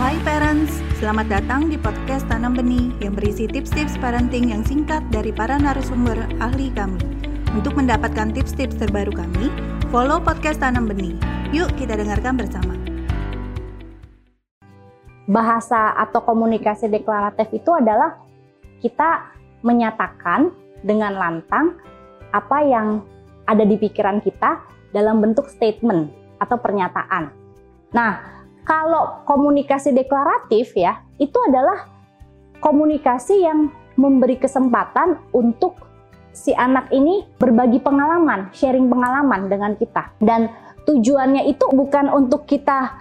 Hai parents, selamat datang di podcast Tanam Benih yang berisi tips-tips parenting yang singkat dari para narasumber ahli kami. Untuk mendapatkan tips-tips terbaru kami, follow podcast Tanam Benih. Yuk kita dengarkan bersama. Bahasa atau komunikasi deklaratif itu adalah kita menyatakan dengan lantang apa yang ada di pikiran kita dalam bentuk statement atau pernyataan. Nah, kalau komunikasi deklaratif ya, itu adalah komunikasi yang memberi kesempatan untuk si anak ini berbagi pengalaman, sharing pengalaman dengan kita. Dan tujuannya itu bukan untuk kita,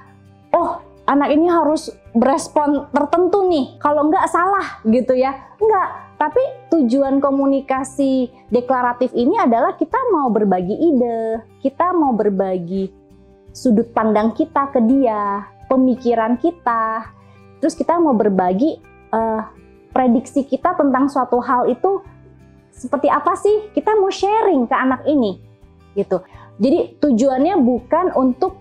oh anak ini harus berespon tertentu nih, kalau enggak salah gitu ya. Enggak, tapi tujuan komunikasi deklaratif ini adalah kita mau berbagi ide, kita mau berbagi sudut pandang kita ke dia, pemikiran kita, terus kita mau berbagi uh, prediksi kita tentang suatu hal itu seperti apa sih? Kita mau sharing ke anak ini, gitu. Jadi tujuannya bukan untuk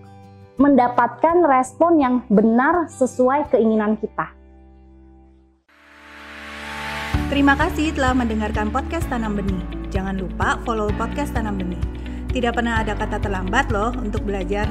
mendapatkan respon yang benar sesuai keinginan kita. Terima kasih telah mendengarkan podcast Tanam Benih. Jangan lupa follow podcast Tanam Benih. Tidak pernah ada kata terlambat loh untuk belajar.